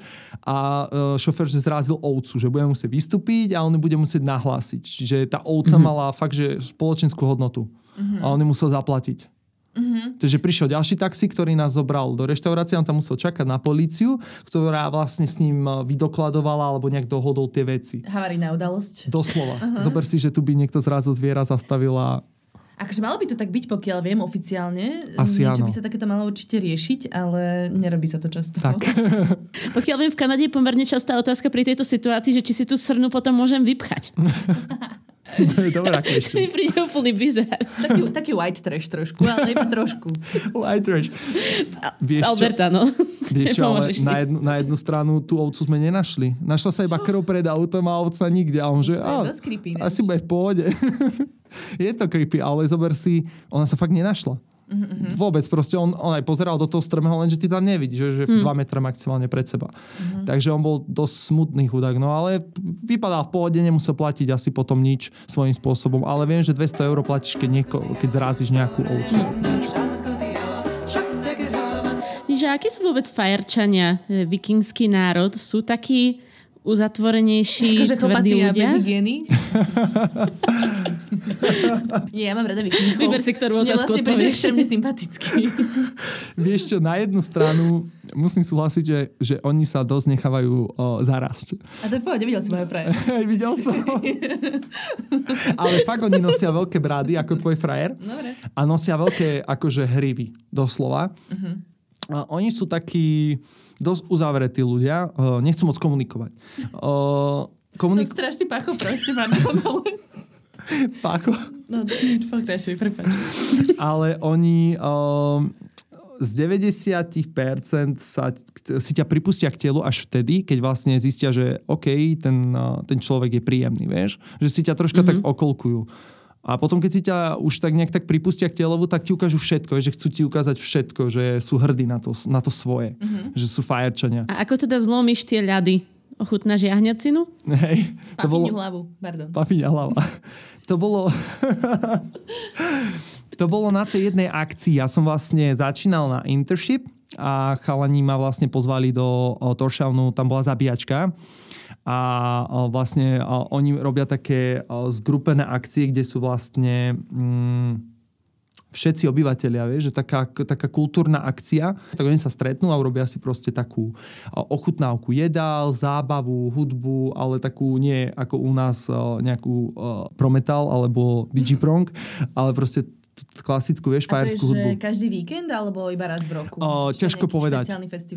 A e, šofer, že zrazil ovcu, že bude musieť vystúpiť a on ju bude musieť nahlásiť. Čiže tá ovca mm-hmm. mala fakt, že spoločenskú hodnotu. Mm-hmm. A on ju musel zaplatiť. Mm-hmm. Takže prišiel ďalší taxi, ktorý nás zobral do reštaurácie, on tam musel čakať na políciu, ktorá vlastne s ním e, vydokladovala alebo nejak dohodol tie veci. Havarijná udalosť. Doslova. Uh-huh. Zober si, že tu by niekto zrazu zviera zastavil a Akože malo by to tak byť, pokiaľ viem oficiálne. Asi Niečo áno. by sa takéto malo určite riešiť, ale nerobí sa to často. tak. Pokiaľ viem, v Kanade je pomerne častá otázka pri tejto situácii, že či si tú srnu potom môžem vypchať. to je dobrá Čo mi question. príde úplný bizar. taký, taký white trash trošku, ale iba trošku. Light trash. Vieš čo, Alberta, no. vieš čo ale si. na, jednu, na jednu stranu tú ovcu sme nenašli. Našla sa iba krv pred autom a ovca nikde. A on že, To je á, dosť creepy, ináč. asi bude v pohode. je to creepy, ale zober si, ona sa fakt nenašla. Mm-hmm. Vôbec proste on, on aj pozeral do toho strmého, lenže ty tam nevidíš, že mm. 2 metra maximálne pred seba. Mm-hmm. Takže on bol dosť smutný chudák, no ale vypadal v pohode, nemusel platiť asi potom nič svojím spôsobom, ale viem, že 200 eur platíš, keď, nieko, keď zrázíš nejakú ovcu. Mm. Že akí sú vôbec fajerčania, e, vikingský národ? Sú takí uzatvorenejší, akože tvrdí ľudia? bez hygieny? Nie, ja mám rada vikingov. Vyber si, ktorú otázku Mne vlastne príde sympatický. Vieš čo, na jednu stranu musím súhlasiť, že, že oni sa dosť nechávajú o, zarásť. A to je pohode, videl si moje frajer. videl som. Ale fakt oni nosia veľké brády, ako tvoj frajer. Dobre. A nosia veľké, akože hrivy, doslova. Uh-huh. A oni sú takí dosť uzavretí ľudia, nechcú moc komunikovať. Uh, komunik- to strašný pacho proste, mám Pacho? No, pokračuj, prepáč. Ale oni uh, z 90% sa, si ťa pripustia k telu až vtedy, keď vlastne zistia, že OK, ten, ten človek je príjemný, vieš? Že si ťa troška mm-hmm. tak okolkujú. A potom, keď si ťa už tak nejak tak pripustia k telovu, tak ti ukážu všetko, že chcú ti ukázať všetko, že sú hrdí na to, na to svoje, mm-hmm. že sú fajerčania. A ako teda zlomíš tie ľady? Ochutnáš jahňacinu? Hej. To bolo... hlavu, pardon. Pafiňa hlava. to bolo... to bolo na tej jednej akcii. Ja som vlastne začínal na internship a chalani ma vlastne pozvali do Toršavnu, tam bola zabíjačka a vlastne oni robia také zgrupené akcie, kde sú vlastne mm, všetci obyvateľia, vieš, že taká, taká kultúrna akcia, tak oni sa stretnú a urobia si proste takú ochutnávku jedál, zábavu, hudbu, ale takú nie ako u nás nejakú prometal alebo digiprong, ale proste klasickú, vieš, fajerskú hudbu. Každý víkend alebo iba raz v roku? O, ťažko povedať.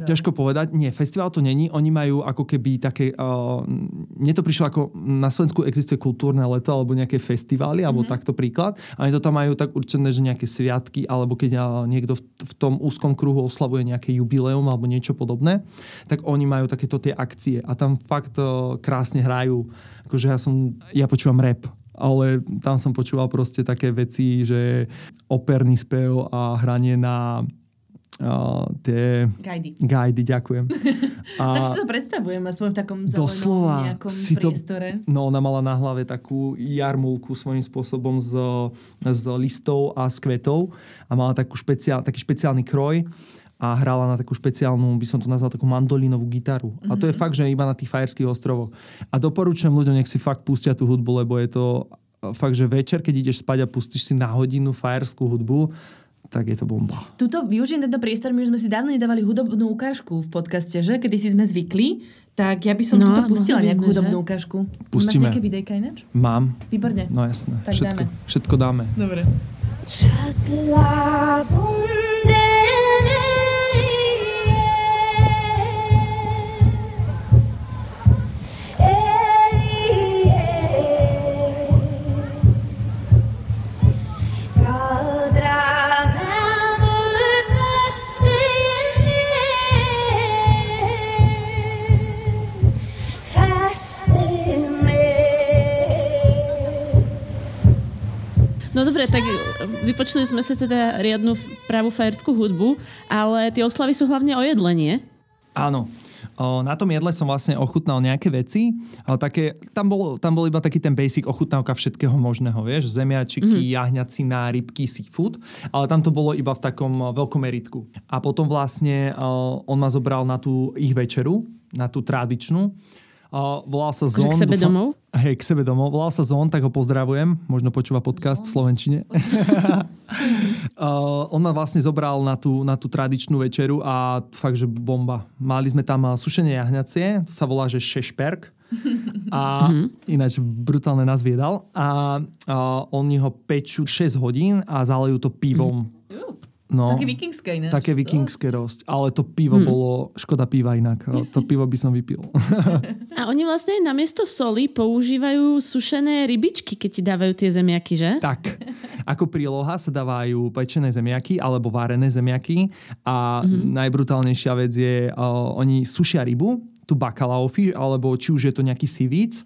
Ťažko povedať. Nie, festival to není. Oni majú ako keby také... O, mne to prišlo ako na Slovensku existuje kultúrne leto alebo nejaké festivály, alebo mm-hmm. takto príklad. A oni to tam majú tak určené, že nejaké sviatky, alebo keď niekto v, v tom úzkom kruhu oslavuje nejaké jubileum alebo niečo podobné, tak oni majú takéto tie akcie. A tam fakt o, krásne hrajú. Akože ja som... Ja počúvam rap ale tam som počúval proste také veci, že operný spev a hranie na uh, tie... Gajdy. Gajdy, ďakujem. A tak si to predstavujem, aspoň v takom doslova nejakom si priestore. To, no ona mala na hlave takú jarmulku svojím spôsobom z, z listov a z kvetov a mala takú špeciál, taký špeciálny kroj a hrala na takú špeciálnu, by som to nazval, takú mandolínovú gitaru. Mm-hmm. A to je mhm. fakt, že iba na tých fajerských ostrovoch. A doporučujem ľuďom, nech si fakt pustia tú hudbu, lebo je to fakt, že večer, keď ideš spať a pustíš si na hodinu fajerskú hudbu, tak je to bomba. Tuto využijem tento priestor, my už sme si dávno nedávali hudobnú ukážku v podcaste, že? Kedy si sme zvykli, tak ja by som no, tuto pustila nejakú sme, hudobnú že? ukážku. Pustíme. Máš nejaké videjka ináč? Mám. Výborne. No jasné. Tak všetko, dáme. všetko dáme. Dobre. No dobre, tak vypočuli sme sa teda riadnu pravú fajerskú hudbu, ale tie oslavy sú hlavne o jedlenie. Áno. O, na tom jedle som vlastne ochutnal nejaké veci, ale také, tam, bol, tam bol iba taký ten basic ochutnávka všetkého možného, vieš, zemiačiky, mm-hmm. jahňacina, rybky, seafood, ale tam to bolo iba v takom veľkom meritku. A potom vlastne o, on ma zobral na tú ich večeru, na tú tradičnú, Uh, volal sa Zón. K sebe dúfam, domov? Hej, k sebe domov. Volal sa Zón, tak ho pozdravujem. Možno počúva podcast v Slovenčine. uh, on ma vlastne zobral na tú, na tú tradičnú večeru a fakt, že bomba. Mali sme tam sušenie jahňacie, to sa volá, že šešperk. A mhm. ináč brutálne nás viedal. A, a oni ho pečú 6 hodín a zalejú to pivom. Mm No, také vikingské ináč. Také vikingské rosť. Ale to pivo hmm. bolo, škoda piva inak. To pivo by som vypil. A oni vlastne namiesto soli používajú sušené rybičky, keď ti dávajú tie zemiaky, že? Tak. Ako príloha sa dávajú pečené zemiaky alebo varené zemiaky. A mm-hmm. najbrutálnejšia vec je, uh, oni sušia rybu, tu bacalao fish, alebo či už je to nejaký sivíc,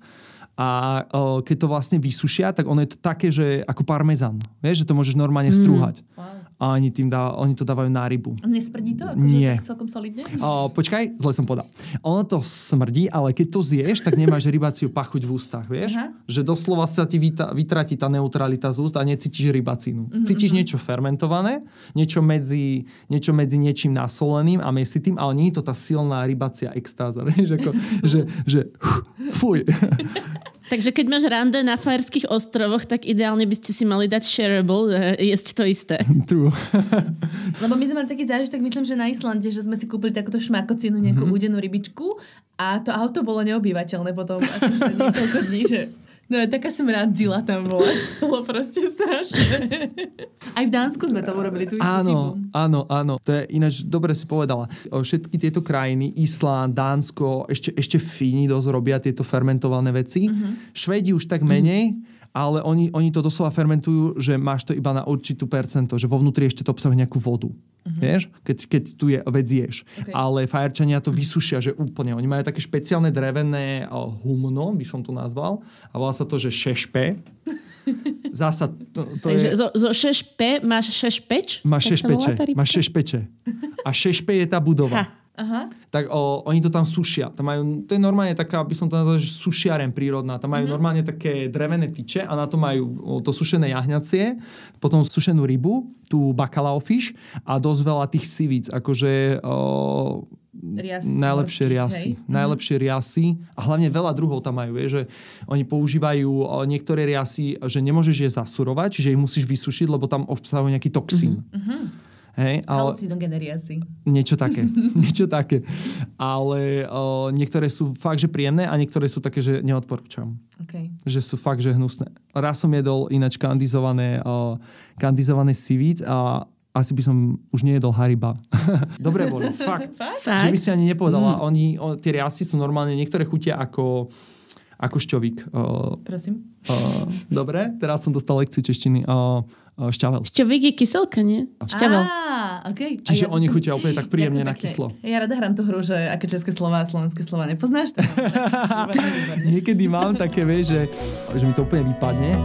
a uh, keď to vlastne vysušia, tak ono je to také, že ako parmezán. Vieš, že to môžeš normálne mm. strúhať. Wow a oni, tým dá, oni to dávajú na rybu. A nesmrdí to? Akože Nie. Tak celkom solidne? O, počkaj, zle som podal. Ono to smrdí, ale keď to zješ, tak nemáš rybaciu pachuť v ústach, vieš? Aha. Že doslova sa ti vyta, vytratí tá neutralita z úst a necítiš rybacínu. Mhm, Cítiš niečo fermentované, niečo medzi, niečo medzi niečím nasoleným a mesitým, ale nie je to tá silná rybacia extáza, vieš? Ako, že, že fuj. Takže keď máš rande na Fajerských ostrovoch, tak ideálne by ste si mali dať shareable, jesť to isté. True. Lebo my sme mali taký zážitok, myslím, že na Islande, že sme si kúpili takúto šmakocinu, nejakú mm-hmm. údenú rybičku a to auto bolo neobývateľné potom akože niekoľko dní, že No taká smradzila tam bola. Bolo proste strašné. Aj v Dánsku sme to urobili, tú Áno, chybu. áno, áno. To je ináč dobre si povedala. Všetky tieto krajiny, Islán, Dánsko, ešte, ešte Fíni dosť robia tieto fermentované veci. Uh-huh. Švedi už tak menej, ale oni, oni to doslova fermentujú, že máš to iba na určitú percento, že vo vnútri ešte to obsahuje nejakú vodu. Uh-huh. Vieš? Keď, keď tu je vec ješ. Ok. Ale fajerčania to vysušia, že úplne. Oni majú také špeciálne drevené humno, by som to nazval. A volá sa to, že šešpe. Zasa, to, to Takže je... zo, zo 6P máš 6 peč? Máš šešpeče. Máš šešpeče. A šešpe je tá budova. Ha. Aha. Tak o, oni to tam sušia. Tam majú, to je normálne taká, by som to nazval, že sušiaren prírodná. Tam majú mm-hmm. normálne také drevené tyče a na to majú to sušené jahňacie, potom sušenú rybu, tú bacalao fish a dosť veľa tých sivíc. Akože o, Rias najlepšie morských, riasy. hej? Mhm. Najlepšie riasy. A hlavne veľa druhov tam majú. Je, že oni používajú niektoré riasy, že nemôžeš je zasurovať, čiže ich musíš vysušiť, lebo tam obsahujú nejaký toxín. Mhm. Hej, ale... Halucinogeneriasy. Niečo také. niečo také. Ale o, niektoré sú fakt, že príjemné a niektoré sú také, že neodporúčam. Okay. Že sú fakt, že hnusné. Raz som jedol ináč kandizované, o, kandizované sivíc a asi by som už nejedol Hariba. Dobre boli, fakt. Že by Fakt? si ani nepovedala. Oni, o, tie riasy sú normálne, niektoré chutia ako, ako šťovík. O, Prosím. o, dobre, teraz som dostal lekciu češtiny. O, šťavel. Šťovík je kyselka, nie? Šťavel. Á, okay. Čiže ja oni som- chutia úplne tak príjemne Ďakujem na kyslo. Ja rada hrám tú hru, že aké české slova a slovenské slova nepoznáš. To. Niekedy mám také, vieš, že, že mi to úplne vypadne.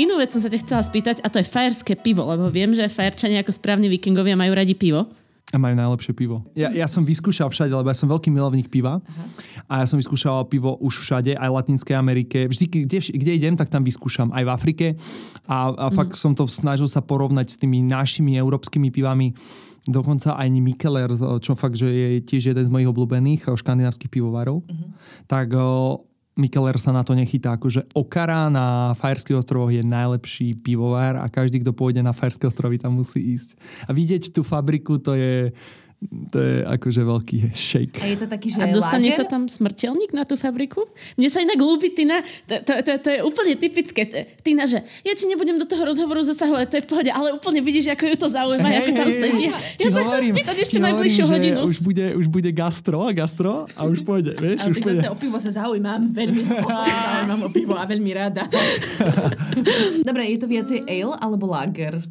Inú vec som sa ťa chcela spýtať a to je fajerské pivo, lebo viem, že fajerčania ako správni vikingovia majú radi pivo. A majú najlepšie pivo. Ja, ja som vyskúšal všade, lebo ja som veľký milovník piva. A ja som vyskúšal pivo už všade, aj v Latinskej Amerike. Vždy, kde, kde idem, tak tam vyskúšam. Aj v Afrike. A, a fakt som to snažil sa porovnať s tými našimi európskymi pivami. Dokonca aj Mikeler, čo fakt, že je tiež jeden z mojich obľúbených škandinávskych pivovarov. Tak o, Mikeler sa na to nechytá. Akože Okara na Fajerských ostrovoch je najlepší pivovar a každý, kto pôjde na Fajerské ostrovy, tam musí ísť. A vidieť tú fabriku, to je, to je akože veľký shake. A je to taký, že A dostane lager? sa tam smrteľník na tú fabriku? Mne sa inak ľúbi Tina, to, to, to, to je úplne typické. Tina, že ja ti nebudem do toho rozhovoru zasahovať, to je v pohode, ale úplne vidíš, ako ju to zaujíma, ako tam sedí. Ja sa chcem spýtať ešte najbližšiu hodinu. Už bude, už bude gastro a gastro a už pôjde, vieš? Ale už pôjde. o pivo sa zaujímam veľmi. zaujímam o pivo a veľmi rada. Dobre, je to viacej ale alebo lager?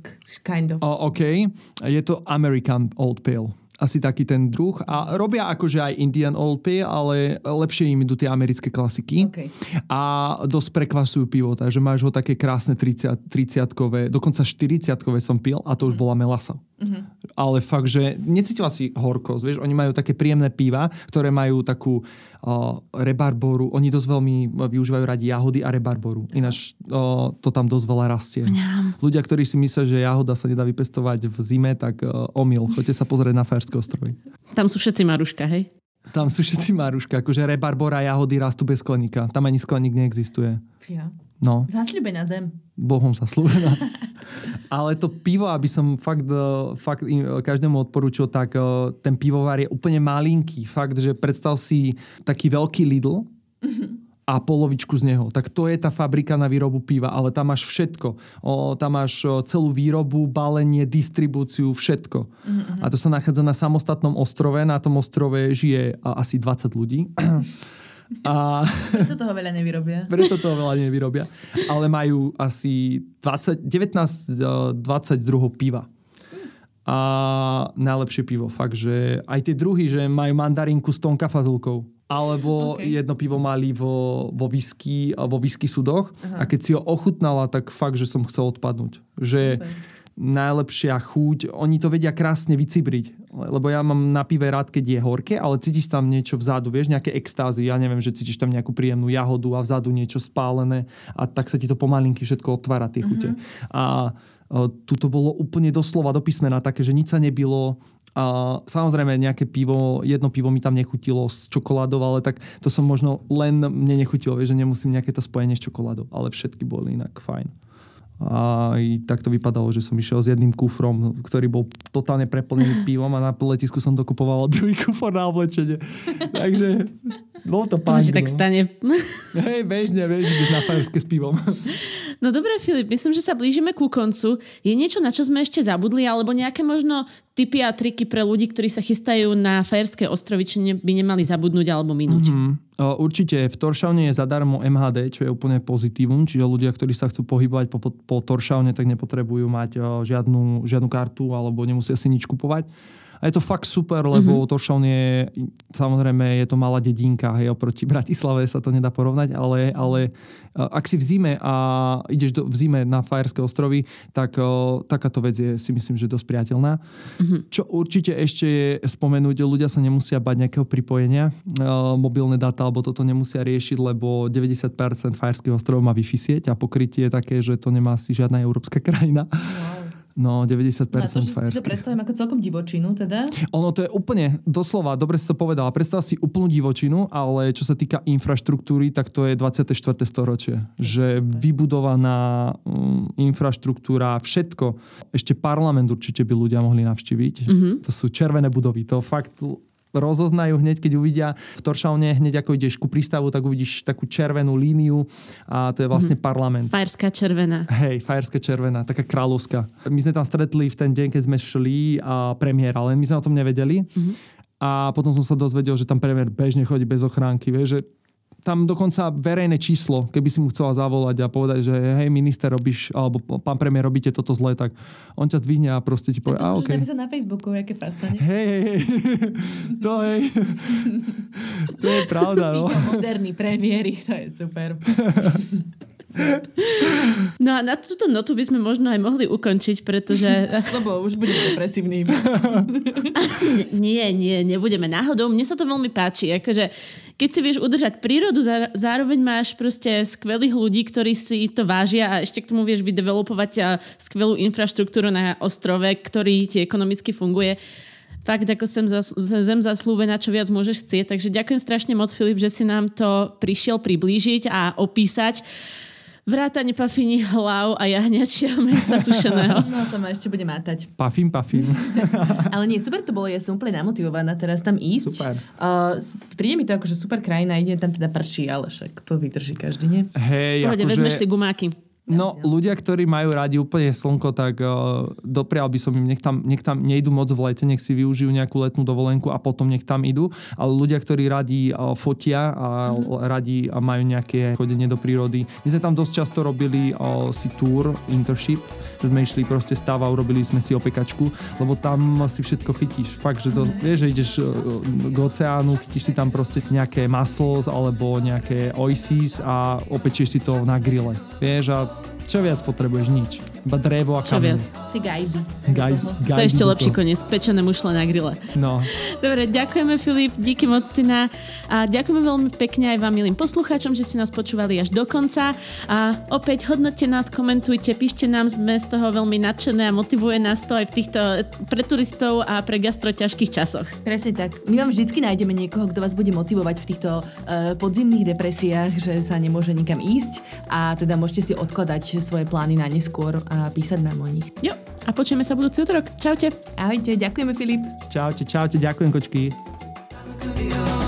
Kind of. O, OK, je to American Old Pale. Asi taký ten druh. A robia akože aj Indian Old Pale, ale lepšie im idú tie americké klasiky. OK. A dosť prekvasujú pivo, takže máš ho také krásne 30, 30-kové, dokonca 40-kové som pil a to už bola melasa. Ale fakt, že necítila si horkosť, vieš, oni majú také príjemné piva, ktoré majú takú o, rebarboru, oni dosť veľmi využívajú radi jahody a rebarboru. Ináč o, to tam dosť veľa rastie. Ľudia, ktorí si myslia, že jahoda sa nedá vypestovať v zime, tak o, omyl. Choďte sa pozrieť na Fajerské ostrovy. Tam sú všetci Maruška, hej? Tam sú všetci maruška, akože rebarbora a jahody rastú bez skleníka. Tam ani skleník neexistuje. Fia. No. Zasľubená zem. Bohom sa slúbená. Ale to pivo, aby som fakt, eh, fakt eh, každému odporúčil, tak eh, ten pivovar je úplne malinký. Fakt, že predstav si taký veľký Lidl a polovičku z neho. Tak to je tá fabrika na výrobu piva, ale tam máš všetko. O, tam máš celú výrobu, balenie, distribúciu, všetko. A to sa nachádza na samostatnom ostrove. Na tom ostrove žije asi 20 ľudí. A Preto toho veľa nevyrobia. preto toho veľa nevyrobia. Ale majú asi 20, 19, eh, 20 druhov piva. A najlepšie pivo. Fakt, že aj tie druhy, že majú mandarinku s tonka fazulkou. alebo okay. jedno pivo mali vo, vo, whisky, vo whisky súdoch Aha. a keď si ho ochutnala, tak fakt, že som chcel odpadnúť. Že Super. Najlepšia chuť, oni to vedia krásne vycibriť. Lebo ja mám na pive rád, keď je horké, ale cítiš tam niečo vzadu, vieš, nejaké extázy. Ja neviem, že cítiš tam nejakú príjemnú jahodu a vzadu niečo spálené a tak sa ti to pomalinky všetko otvára, tie chute. Uh-huh. A tu to bolo úplne doslova do písmena také, že nič sa nebilo. A samozrejme nejaké pivo, jedno pivo mi tam nechutilo s čokoládou, ale tak to som možno len mne nechutilo, vieš, že nemusím nejaké to spojenie s čokoládou, ale všetky boli inak fajn. A tak to vypadalo, že som išiel s jedným kufrom, ktorý bol totálne preplnený pivom a na letisku som dokupoval druhý kufor na oblečenie. Takže bolo to pán. To tak no. stane. Hej, bežne, vieš, ideš na fajerské s pivom. No dobré, Filip, myslím, že sa blížime ku koncu. Je niečo, na čo sme ešte zabudli, alebo nejaké možno tipy a triky pre ľudí, ktorí sa chystajú na Fajerské ostrovy, či by nemali zabudnúť alebo minúť? Mm-hmm. Určite v Toršavne je zadarmo MHD, čo je úplne pozitívum, čiže ľudia, ktorí sa chcú pohybovať po, po, po Toršavne, tak nepotrebujú mať žiadnu, žiadnu kartu alebo nemusia si nič kupovať. A je to fakt super, lebo mm-hmm. Toršovn je, samozrejme, je to malá dedinka, hej, oproti Bratislave sa to nedá porovnať, ale, ale ak si v zime a ideš do, v zime na Fajerské ostrovy, tak o, takáto vec je si myslím, že dosť priateľná. Mm-hmm. Čo určite ešte je spomenúť, ľudia sa nemusia bať nejakého pripojenia, o, mobilné dáta alebo toto nemusia riešiť, lebo 90% Fajerských ostrovov má Wi-Fi sieť a pokrytie je také, že to nemá asi žiadna európska krajina. Wow. No, 90% no, to, si to predstavím ako celkom divočinu teda? Ono to je úplne, doslova, dobre si to povedala, predstav si úplnú divočinu, ale čo sa týka infraštruktúry, tak to je 24. storočie. Že vybudovaná um, infraštruktúra, všetko. Ešte parlament určite by ľudia mohli navštíviť. Mm-hmm. To sú červené budovy. To fakt rozoznajú hneď, keď uvidia v Toršavne, hneď ako ideš ku prístavu, tak uvidíš takú červenú líniu a to je vlastne hmm. parlament. Fajerská červená. Hej, fajerská červená, taká kráľovská. My sme tam stretli v ten deň, keď sme šli a premiér, ale my sme o tom nevedeli. Hmm. A potom som sa dozvedel, že tam premiér bežne chodí bez ochránky, vieš, že tam dokonca verejné číslo, keby si mu chcela zavolať a povedať, že hej, minister robíš, alebo pán premiér, robíte toto zle, tak on ťa zdvihne a proste ti povie, a okay. na Facebooku, aké pasanie. Hej, hej, hej, to hej, to je pravda, no. moderní premiéry, to je super. No a na túto notu by sme možno aj mohli ukončiť, pretože... Lebo už budeme depresívni. nie, nie, nebudeme náhodou. Mne sa to veľmi páči. Akože, keď si vieš udržať prírodu, zároveň máš proste skvelých ľudí, ktorí si to vážia a ešte k tomu vieš vydevelopovať skvelú infraštruktúru na ostrove, ktorý ti ekonomicky funguje fakt ako sem, zas, zem zaslúbená, čo viac môžeš chcieť. Takže ďakujem strašne moc, Filip, že si nám to prišiel priblížiť a opísať vrátane pafini hlav a jahňačia mesa sušeného. No to ma ešte bude mátať. Pafím, pafím. Ale nie, super to bolo, ja som úplne namotivovaná teraz tam ísť. Super. Uh, príde mi to akože super krajina, ide tam teda prší, ale však to vydrží každý, nie? Hej, Pohode, akože... vezmeš si gumáky. No, ľudia, ktorí majú radi úplne slnko, tak uh, doprial by som im, nech tam, nech tam nejdu moc v lete, nech si využijú nejakú letnú dovolenku a potom nech tam idú. Ale ľudia, ktorí radi uh, fotia a mm-hmm. radi majú nejaké chodenie do prírody. My sme tam dosť často robili uh, si tour, internship, že sme išli proste stáva, urobili sme si opekačku, lebo tam si všetko chytíš. Fakt, že to, mm-hmm. vieš, že ideš uh, k oceánu, chytíš si tam proste nejaké muscles alebo nejaké oasis a opečieš si to na grille. Vieš, a čo viac potrebuješ? Nič. Iba drevo a kameň. Čo viac? Ty gajdy. Gajdy. To je ešte lepší koniec. Pečené mušle na grille. No. Dobre, ďakujeme Filip, díky moc Tina. A ďakujeme veľmi pekne aj vám, milým poslucháčom, že ste nás počúvali až do konca. A opäť hodnote nás, komentujte, píšte nám, sme z toho veľmi nadšené a motivuje nás to aj v týchto pre turistov a pre gastro ťažkých časoch. Presne tak. My vám vždy nájdeme niekoho, kto vás bude motivovať v týchto uh, podzimných depresiách, že sa nemôže nikam ísť a teda môžete si odkladať svoje plány na neskôr a písať nám o nich. Jo, a počujeme sa budúci útorok. Čaute. Ahojte, ďakujeme Filip. Čaute, čaute, ďakujem kočky. I'm